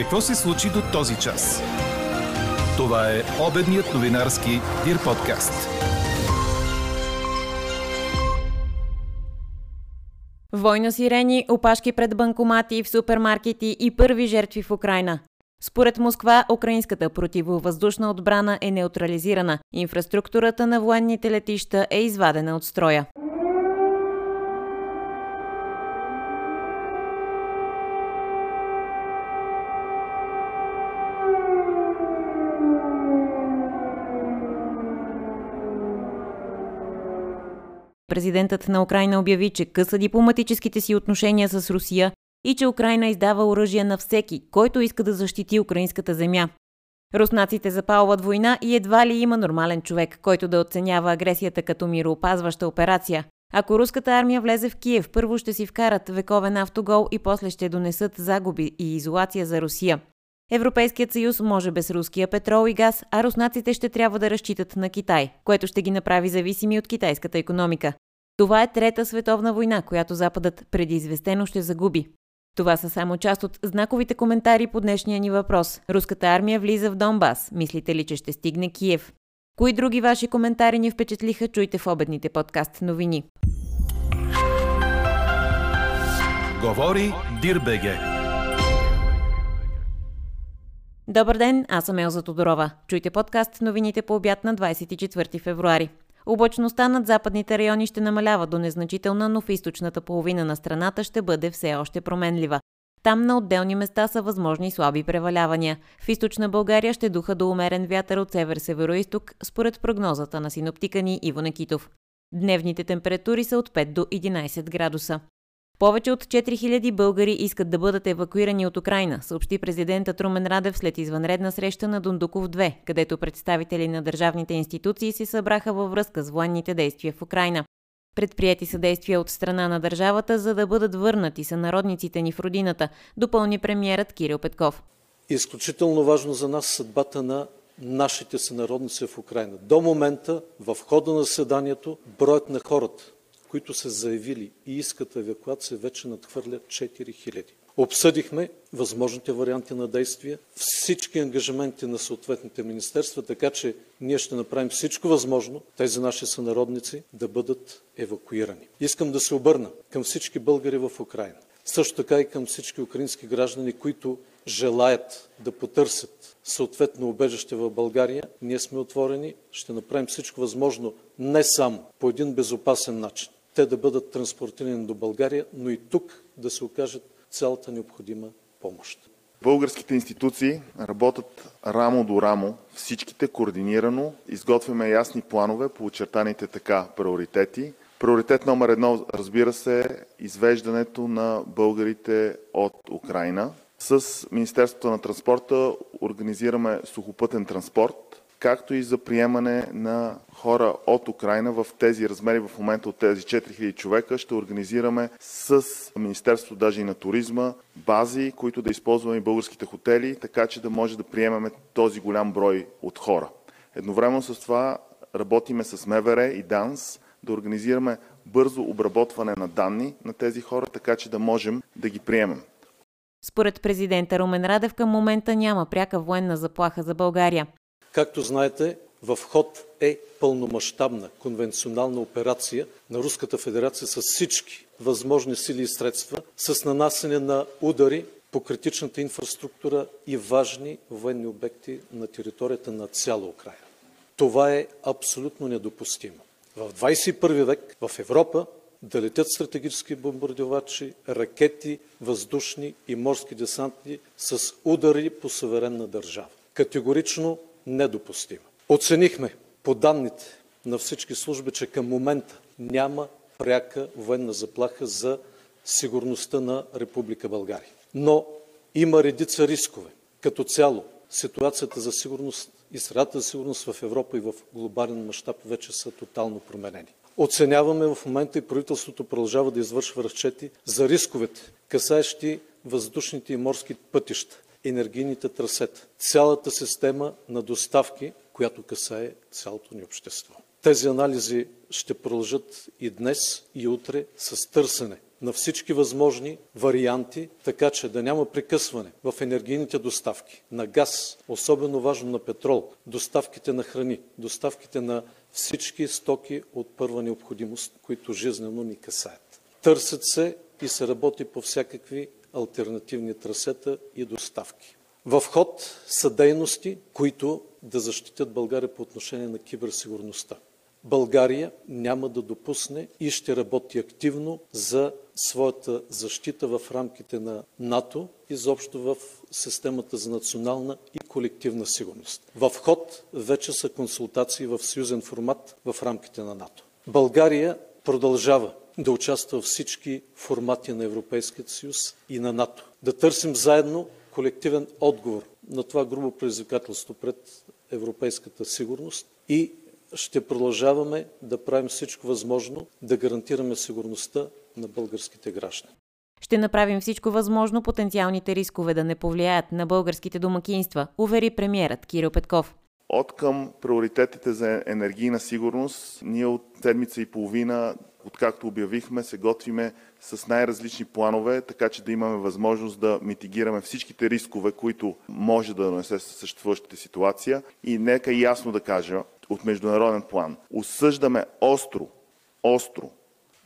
Какво се случи до този час? Това е обедният новинарски Дир подкаст. Война сирени, опашки пред банкомати в супермаркети и първи жертви в Украина. Според Москва, украинската противовъздушна отбрана е неутрализирана. Инфраструктурата на военните летища е извадена от строя. Президентът на Украина обяви, че къса дипломатическите си отношения с Русия и че Украина издава оръжие на всеки, който иска да защити украинската земя. Руснаците запалват война и едва ли има нормален човек, който да оценява агресията като мироопазваща операция. Ако руската армия влезе в Киев, първо ще си вкарат вековен автогол и после ще донесат загуби и изолация за Русия. Европейският съюз може без руския петрол и газ, а руснаците ще трябва да разчитат на Китай, което ще ги направи зависими от китайската економика. Това е трета световна война, която Западът предизвестено ще загуби. Това са само част от знаковите коментари по днешния ни въпрос. Руската армия влиза в Донбас. Мислите ли, че ще стигне Киев? Кои други ваши коментари ни впечатлиха, чуйте в обедните подкаст новини. Говори Дирбеге. Добър ден, аз съм Елза Тодорова. Чуйте подкаст новините по обяд на 24 февруари. Облачността над западните райони ще намалява до незначителна, но в източната половина на страната ще бъде все още променлива. Там на отделни места са възможни слаби превалявания. В източна България ще духа до умерен вятър от север-североисток, според прогнозата на синоптика ни Иво Некитов. Дневните температури са от 5 до 11 градуса. Повече от 4000 българи искат да бъдат евакуирани от Украина, съобщи президентът Румен Радев след извънредна среща на Дундуков 2, където представители на държавните институции се събраха във връзка с военните действия в Украина. Предприяти са действия от страна на държавата, за да бъдат върнати са народниците ни в родината, допълни премиерът Кирил Петков. Изключително важно за нас съдбата на нашите сънародници в Украина. До момента, в хода на заседанието, броят на хората, които са заявили и искат евакуация, вече надхвърлят 4000. Обсъдихме възможните варианти на действие, всички ангажименти на съответните министерства, така че ние ще направим всичко възможно тези наши сънародници да бъдат евакуирани. Искам да се обърна към всички българи в Украина. Също така и към всички украински граждани, които желаят да потърсят съответно убежище в България, ние сме отворени, ще направим всичко възможно не само по един безопасен начин, те да бъдат транспортирани до България, но и тук да се окажат цялата необходима помощ. Българските институции работят рамо до рамо, всичките координирано, изготвяме ясни планове по очертаните така приоритети. Приоритет номер едно, разбира се, е извеждането на българите от Украина. С Министерството на транспорта организираме сухопътен транспорт, както и за приемане на хора от Украина в тези размери в момента от тези 4000 човека. Ще организираме с Министерството даже и на туризма бази, които да използваме и българските хотели, така че да може да приемаме този голям брой от хора. Едновременно с това работиме с МВР и ДАНС да организираме бързо обработване на данни на тези хора, така че да можем да ги приемем. Според президента Румен Радев към момента няма пряка военна заплаха за България. Както знаете, в ход е пълномащабна конвенционална операция на Руската федерация с всички възможни сили и средства, с нанасене на удари по критичната инфраструктура и важни военни обекти на територията на цяла Украина. Това е абсолютно недопустимо. В 21 век в Европа да летят стратегически бомбардировачи, ракети, въздушни и морски десантни с удари по суверенна държава. Категорично недопустима. Оценихме по данните на всички служби, че към момента няма пряка военна заплаха за сигурността на Република България. Но има редица рискове. Като цяло, ситуацията за сигурност и средата за сигурност в Европа и в глобален мащаб вече са тотално променени. Оценяваме в момента и правителството продължава да извършва разчети за рисковете, касаещи въздушните и морски пътища, енергийните трасета, цялата система на доставки, която касае цялото ни общество. Тези анализи ще продължат и днес, и утре с търсене на всички възможни варианти, така че да няма прекъсване в енергийните доставки на газ, особено важно на петрол, доставките на храни, доставките на всички стоки от първа необходимост, които жизнено ни касаят. Търсят се и се работи по всякакви альтернативни трасета и доставки. В ход са дейности, които да защитят България по отношение на киберсигурността. България няма да допусне и ще работи активно за своята защита в рамките на НАТО, изобщо в системата за национална и колективна сигурност. В ход вече са консултации в съюзен формат в рамките на НАТО. България продължава да участва във всички формати на Европейския съюз и на НАТО. Да търсим заедно колективен отговор на това грубо предизвикателство пред европейската сигурност и ще продължаваме да правим всичко възможно да гарантираме сигурността на българските граждани. Ще направим всичко възможно потенциалните рискове да не повлияят на българските домакинства, увери премиерът Кирил Петков. От към приоритетите за енергийна сигурност, ние от седмица и половина, откакто обявихме, се готвиме с най-различни планове, така че да имаме възможност да митигираме всичките рискове, които може да донесе съществуващата ситуация. И нека ясно да кажа от международен план. Осъждаме остро, остро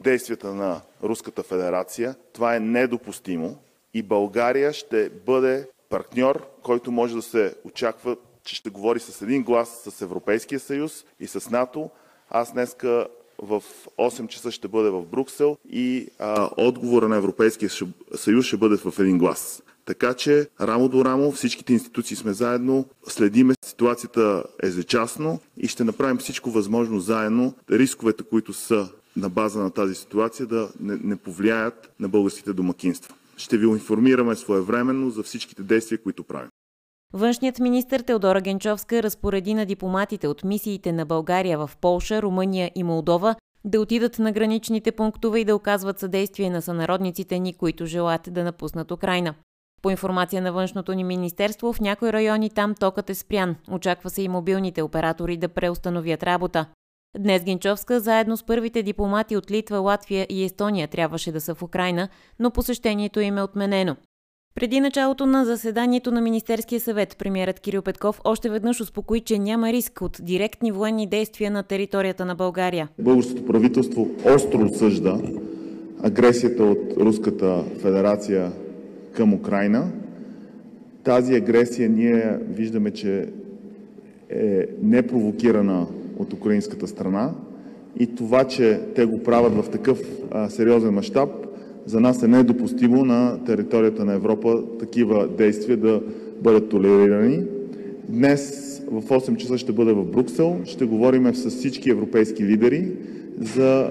действията на Руската федерация. Това е недопустимо и България ще бъде партньор, който може да се очаква, че ще говори с един глас с Европейския съюз и с НАТО. Аз днеска в 8 часа ще бъде в Бруксел и а, отговора на Европейския съюз ще бъде в един глас. Така че рамо до рамо всичките институции сме заедно, следиме ситуацията ежечасно и ще направим всичко възможно заедно рисковете, които са на база на тази ситуация да не, не повлияят на българските домакинства. Ще ви информираме своевременно за всичките действия, които правим. Външният министр Теодора Генчовска разпореди на дипломатите от мисиите на България в Полша, Румъния и Молдова да отидат на граничните пунктове и да оказват съдействие на сънародниците ни, които желаят да напуснат Украина. По информация на външното ни министерство, в някои райони там токът е спрян. Очаква се и мобилните оператори да преустановят работа. Днес Генчовска, заедно с първите дипломати от Литва, Латвия и Естония, трябваше да са в Украина, но посещението им е отменено. Преди началото на заседанието на Министерския съвет, премиерът Кирил Петков още веднъж успокои, че няма риск от директни военни действия на територията на България. Българското правителство остро осъжда агресията от Руската федерация към Украина. Тази агресия ние виждаме, че е непровокирана от украинската страна и това, че те го правят в такъв а, сериозен мащаб, за нас е недопустимо на територията на Европа такива действия да бъдат толерирани. Днес в 8 часа ще бъде в Бруксел. Ще говорим с всички европейски лидери за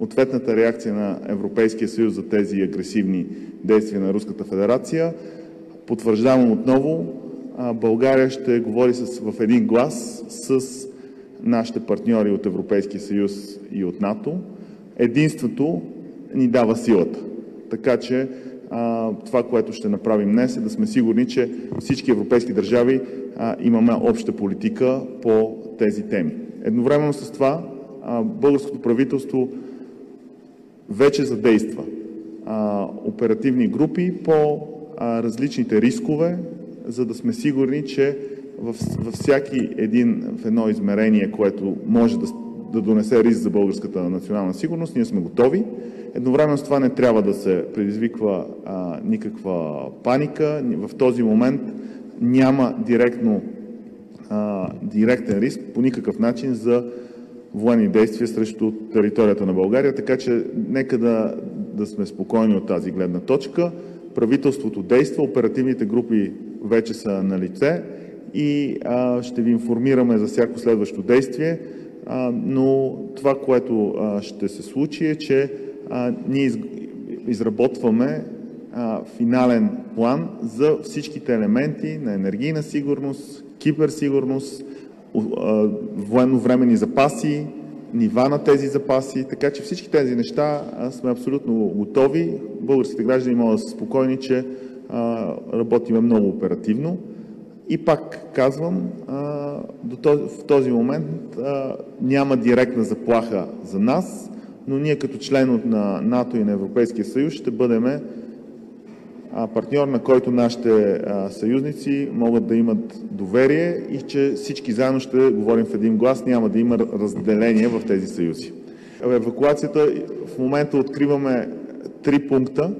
ответната реакция на Европейския съюз за тези агресивни действия на Руската федерация. Потвърждавам отново, България ще говори с, в един глас с нашите партньори от Европейския съюз и от НАТО. Единството ни дава силата. Така че това, което ще направим днес е да сме сигурни, че всички европейски държави имаме обща политика по тези теми. Едновременно с това българското правителство вече задейства оперативни групи по различните рискове, за да сме сигурни, че във всяки един в едно измерение, което може да, да донесе риск за българската национална сигурност, ние сме готови. Едновременно с това не трябва да се предизвиква никаква паника. В този момент няма директно, директен риск по никакъв начин за военни действия срещу територията на България, така че нека да, да сме спокойни от тази гледна точка. Правителството действа, оперативните групи вече са на лице и а, ще ви информираме за всяко следващо действие, но това, което ще се случи е, че ние из, изработваме финален план за всичките елементи на енергийна сигурност, киберсигурност, военновременни запаси, нива на тези запаси, така че всички тези неща сме абсолютно готови. Българските граждани могат да са спокойни, че работиме много оперативно. И пак казвам, в този момент няма директна заплаха за нас, но ние като член на НАТО и на Европейския съюз ще бъдем партньор, на който нашите съюзници могат да имат доверие и че всички заедно ще говорим в един глас, няма да има разделение в тези съюзи. Евакуацията в момента откриваме три пункта,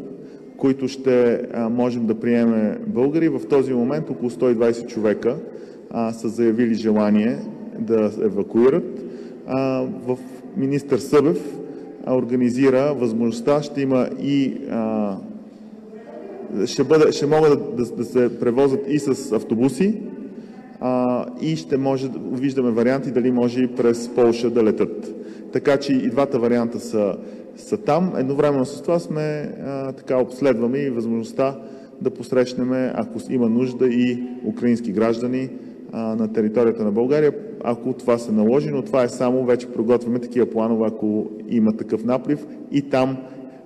които ще можем да приемем българи. В този момент около 120 човека са заявили желание да евакуират. В министър Събев организира възможността, ще има и ще, бъде, ще могат да, да се превозят и с автобуси а, и ще може, виждаме варианти дали може и през Полша да летат. Така че и двата варианта са, са там. Едновременно с това сме а, така обследваме и възможността да посрещнем, ако има нужда, и украински граждани а, на територията на България, ако това се наложи, но това е само вече проготвяме такива планове, ако има такъв наплив и там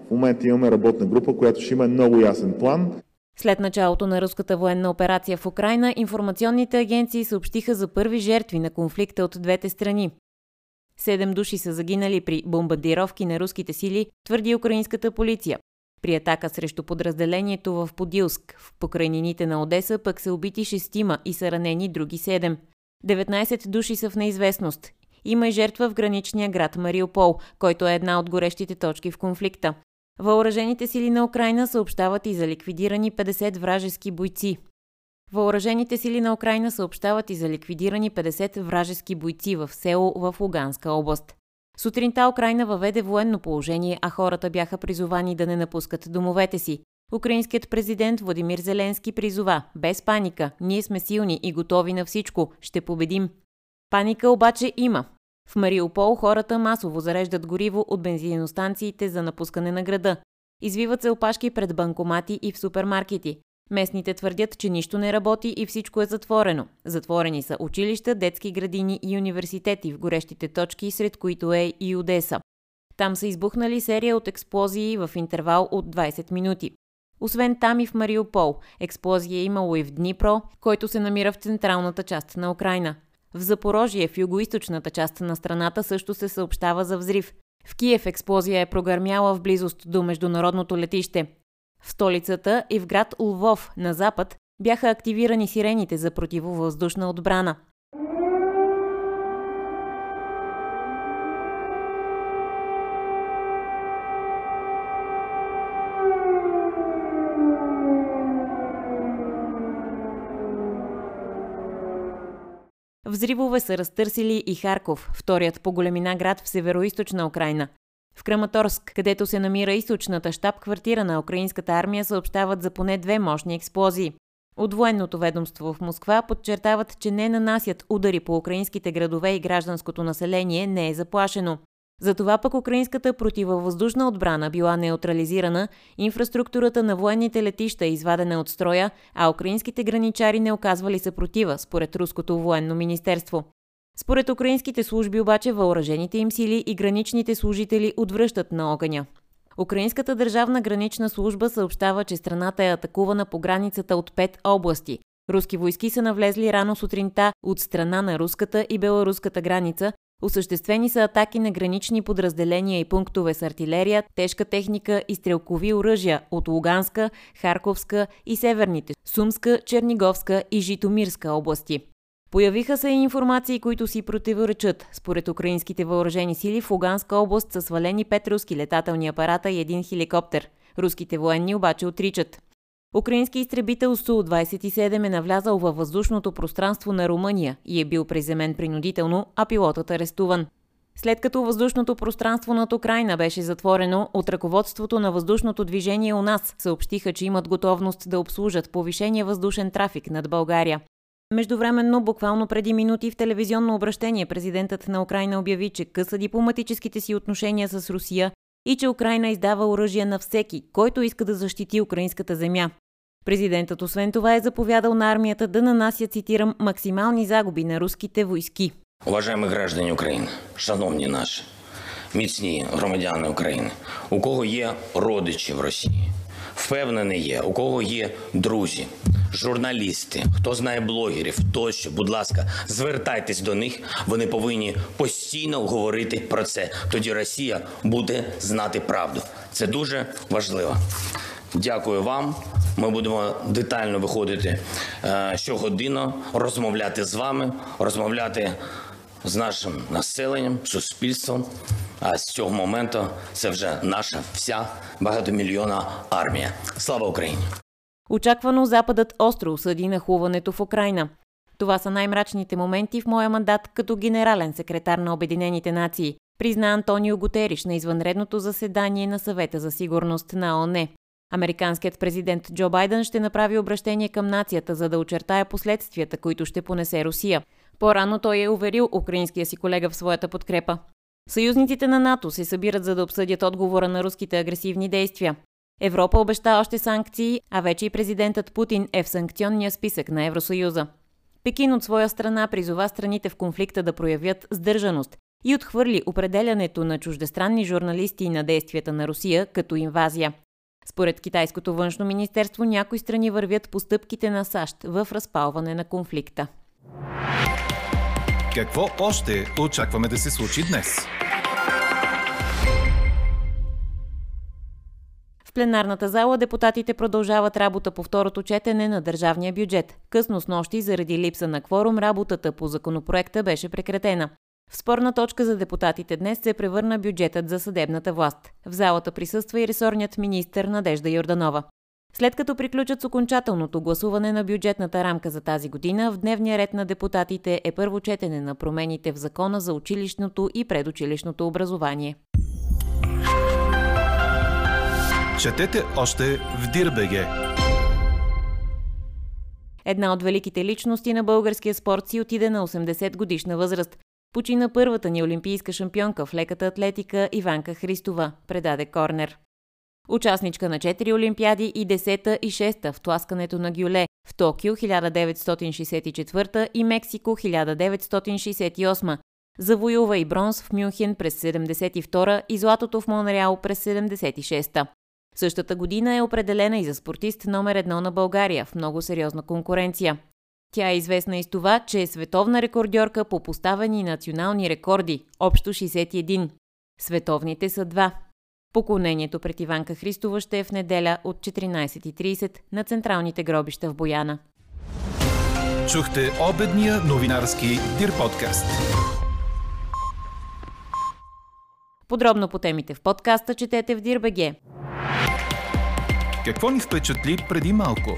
в момента имаме работна група, която ще има много ясен план. След началото на руската военна операция в Украина, информационните агенции съобщиха за първи жертви на конфликта от двете страни. Седем души са загинали при бомбардировки на руските сили, твърди украинската полиция. При атака срещу подразделението в Подилск, в покрайнините на Одеса, пък са убити шестима и са ранени други седем. 19 души са в неизвестност. Има и жертва в граничния град Мариупол, който е една от горещите точки в конфликта. Въоръжените сили на Украина съобщават и за ликвидирани 50 вражески бойци. Въоръжените сили на Украина съобщават и за ликвидирани 50 вражески бойци в село в Луганска област. Сутринта Украина въведе военно положение, а хората бяха призовани да не напускат домовете си. Украинският президент Владимир Зеленски призова без паника, ние сме силни и готови на всичко, ще победим. Паника обаче има. В Мариупол хората масово зареждат гориво от бензиностанциите за напускане на града. Извиват се опашки пред банкомати и в супермаркети. Местните твърдят, че нищо не работи и всичко е затворено. Затворени са училища, детски градини и университети в горещите точки, сред които е и Одеса. Там са избухнали серия от експлозии в интервал от 20 минути. Освен там и в Мариупол, експлозия е имало и в Днипро, който се намира в централната част на Украина. В Запорожие, в югоисточната част на страната, също се съобщава за взрив. В Киев експлозия е прогърмяла в близост до международното летище. В столицата и в град Лвов на запад бяха активирани сирените за противовъздушна отбрана. Взривове са разтърсили и Харков, вторият по големина град в северо Украина. В Краматорск, където се намира източната щаб-квартира на украинската армия, съобщават за поне две мощни експлозии. От военното ведомство в Москва подчертават, че не нанасят удари по украинските градове и гражданското население не е заплашено. Затова пък украинската противовъздушна отбрана била неутрализирана, инфраструктурата на военните летища извадена от строя, а украинските граничари не оказвали съпротива, според Руското военно министерство. Според украинските служби обаче въоръжените им сили и граничните служители отвръщат на огъня. Украинската държавна гранична служба съобщава, че страната е атакувана по границата от пет области. Руски войски са навлезли рано сутринта от страна на руската и беларуската граница, Осъществени са атаки на гранични подразделения и пунктове с артилерия, тежка техника и стрелкови оръжия от Луганска, Харковска и северните Сумска, Черниговска и Житомирска области. Появиха се и информации, които си противоречат. Според украинските въоръжени сили в Луганска област са свалени пет руски летателни апарата и един хеликоптер. Руските военни обаче отричат. Украински изтребител Су-27 е навлязал във въздушното пространство на Румъния и е бил приземен принудително, а пилотът арестуван. След като въздушното пространство над Украина беше затворено, от ръководството на въздушното движение у нас съобщиха, че имат готовност да обслужат повишения въздушен трафик над България. Междувременно, буквално преди минути в телевизионно обращение, президентът на Украина обяви, че къса дипломатическите си отношения с Русия и че Украина издава оръжие на всеки, който иска да защити украинската земя. Президентът освен това е заповядал на армията да нанася, цитирам, максимални загуби на руските войски. Уважаємо граждані України, шановні наші, міцні громадяни України, у кого є родичі в Росії, впевнений є, у кого є друзі. журналісти, хто знає блогерів, тощо, будь ласка, звертайтесь до них. Вони повинні постійно говорити про це. Тоді Росія буде знати правду. Це дуже важливо. Дякую вам. Ми будемо детально виходити е, щогодинно, розмовляти з вами, розмовляти з нашим населенням, суспільством. А з цього моменту це вже наша вся багатомільйонна армія. Слава Україні! Очаквано Западът остро осъди нахуването в Украина. Това са най-мрачните моменти в моя мандат като генерален секретар на Обединените нации, призна Антонио Гутериш на извънредното заседание на съвета за сигурност на ОНЕ. Американският президент Джо Байден ще направи обращение към нацията, за да очертая последствията, които ще понесе Русия. По-рано той е уверил украинския си колега в своята подкрепа. Съюзниците на НАТО се събират за да обсъдят отговора на руските агресивни действия. Европа обеща още санкции, а вече и президентът Путин е в санкционния списък на Евросъюза. Пекин от своя страна призова страните в конфликта да проявят сдържаност и отхвърли определянето на чуждестранни журналисти на действията на Русия като инвазия. Според китайското външно министерство някои страни вървят по стъпките на САЩ в разпалване на конфликта. Какво още очакваме да се случи днес? В пленарната зала депутатите продължават работа по второто четене на държавния бюджет. Късно с нощи, заради липса на кворум, работата по законопроекта беше прекратена. В спорна точка за депутатите днес се превърна бюджетът за съдебната власт. В залата присъства и ресорният министр Надежда Йорданова. След като приключат с окончателното гласуване на бюджетната рамка за тази година, в дневния ред на депутатите е първо четене на промените в закона за училищното и предучилищното образование. Четете още в Дирбеге. Една от великите личности на българския спорт си отиде на 80 годишна възраст. Почина първата ни олимпийска шампионка в леката атлетика Иванка Христова, предаде Корнер. Участничка на 4 олимпиади и 10-та и 6-та в тласкането на гюле в Токио 1964 и Мексико 1968. Завоюва и бронз в Мюнхен през 72 и златото в Монреал през 76-та. Същата година е определена и за спортист номер едно на България в много сериозна конкуренция. Тя е известна и с това, че е световна рекордьорка по поставени национални рекорди – общо 61. Световните са два. Поклонението пред Иванка Христова ще е в неделя от 14.30 на централните гробища в Бояна. Чухте обедния новинарски Дир подкаст. Подробно по темите в подкаста четете в Дирбеге. Какво ни впечатли преди малко?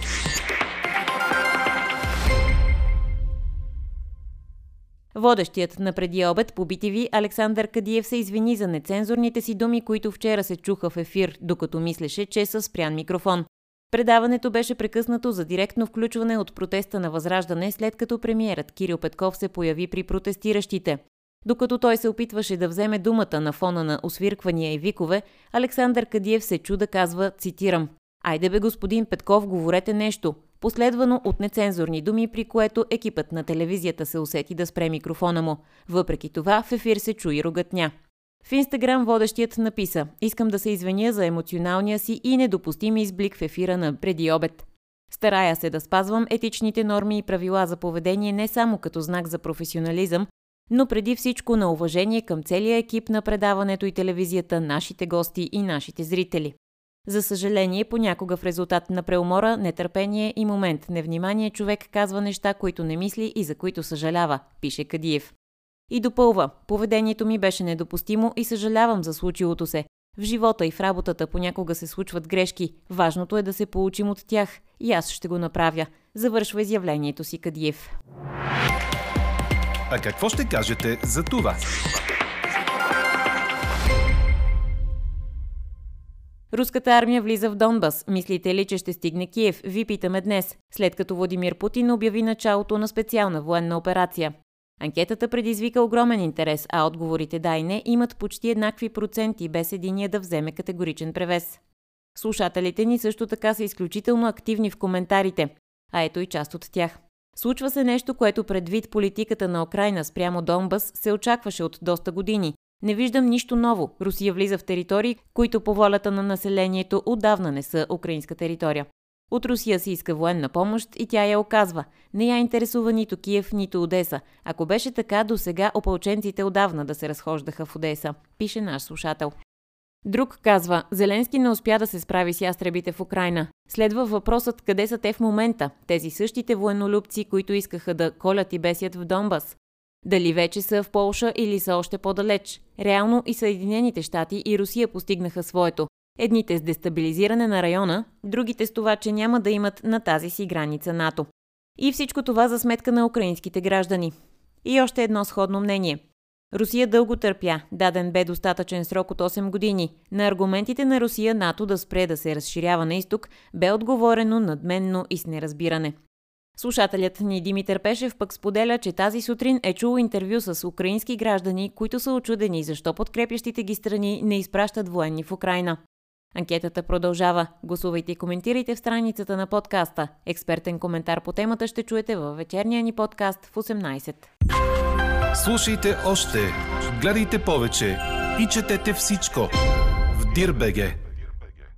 Водещият на преди обед по BTV Александър Кадиев се извини за нецензурните си думи, които вчера се чуха в ефир, докато мислеше, че е със спрян микрофон. Предаването беше прекъснато за директно включване от протеста на Възраждане, след като премиерът Кирил Петков се появи при протестиращите. Докато той се опитваше да вземе думата на фона на освирквания и викове, Александър Кадиев се чуда казва, цитирам, «Айде бе, господин Петков, говорете нещо последвано от нецензурни думи, при което екипът на телевизията се усети да спре микрофона му. Въпреки това в ефир се чуи рогатня. В Инстаграм водещият написа «Искам да се извиня за емоционалния си и недопустим изблик в ефира на преди обед. Старая се да спазвам етичните норми и правила за поведение не само като знак за професионализъм, но преди всичко на уважение към целия екип на предаването и телевизията, нашите гости и нашите зрители. За съжаление, понякога в резултат на преумора, нетърпение и момент невнимание човек казва неща, които не мисли и за които съжалява, пише Кадиев. И допълва, поведението ми беше недопустимо и съжалявам за случилото се. В живота и в работата понякога се случват грешки. Важното е да се получим от тях. И аз ще го направя. Завършва изявлението си Кадиев. А какво ще кажете за това? Руската армия влиза в Донбас. Мислите ли, че ще стигне Киев? Ви питаме днес, след като Владимир Путин обяви началото на специална военна операция. Анкетата предизвика огромен интерес, а отговорите да и не имат почти еднакви проценти, без единия да вземе категоричен превес. Слушателите ни също така са изключително активни в коментарите, а ето и част от тях. Случва се нещо, което предвид политиката на Украина спрямо Донбас се очакваше от доста години, не виждам нищо ново. Русия влиза в територии, които по волята на населението отдавна не са украинска територия. От Русия се иска военна помощ и тя я оказва. Не я интересува нито Киев, нито Одеса. Ако беше така, до сега опълченците отдавна да се разхождаха в Одеса, пише наш слушател. Друг казва, Зеленски не успя да се справи с ястребите в Украина. Следва въпросът къде са те в момента, тези същите военнолюбци, които искаха да колят и бесят в Донбас. Дали вече са в Полша или са още по-далеч. Реално и Съединените щати и Русия постигнаха своето. Едните с дестабилизиране на района, другите с това, че няма да имат на тази си граница НАТО. И всичко това за сметка на украинските граждани. И още едно сходно мнение. Русия дълго търпя, даден бе достатъчен срок от 8 години. На аргументите на Русия НАТО да спре да се разширява на изток бе отговорено надменно и с неразбиране. Слушателят ни Димитър Пешев пък споделя, че тази сутрин е чул интервю с украински граждани, които са очудени защо подкрепящите ги страни не изпращат военни в Украина. Анкетата продължава. Гласувайте и коментирайте в страницата на подкаста. Експертен коментар по темата ще чуете във вечерния ни подкаст в 18. Слушайте още, гледайте повече и четете всичко в Дирбеге.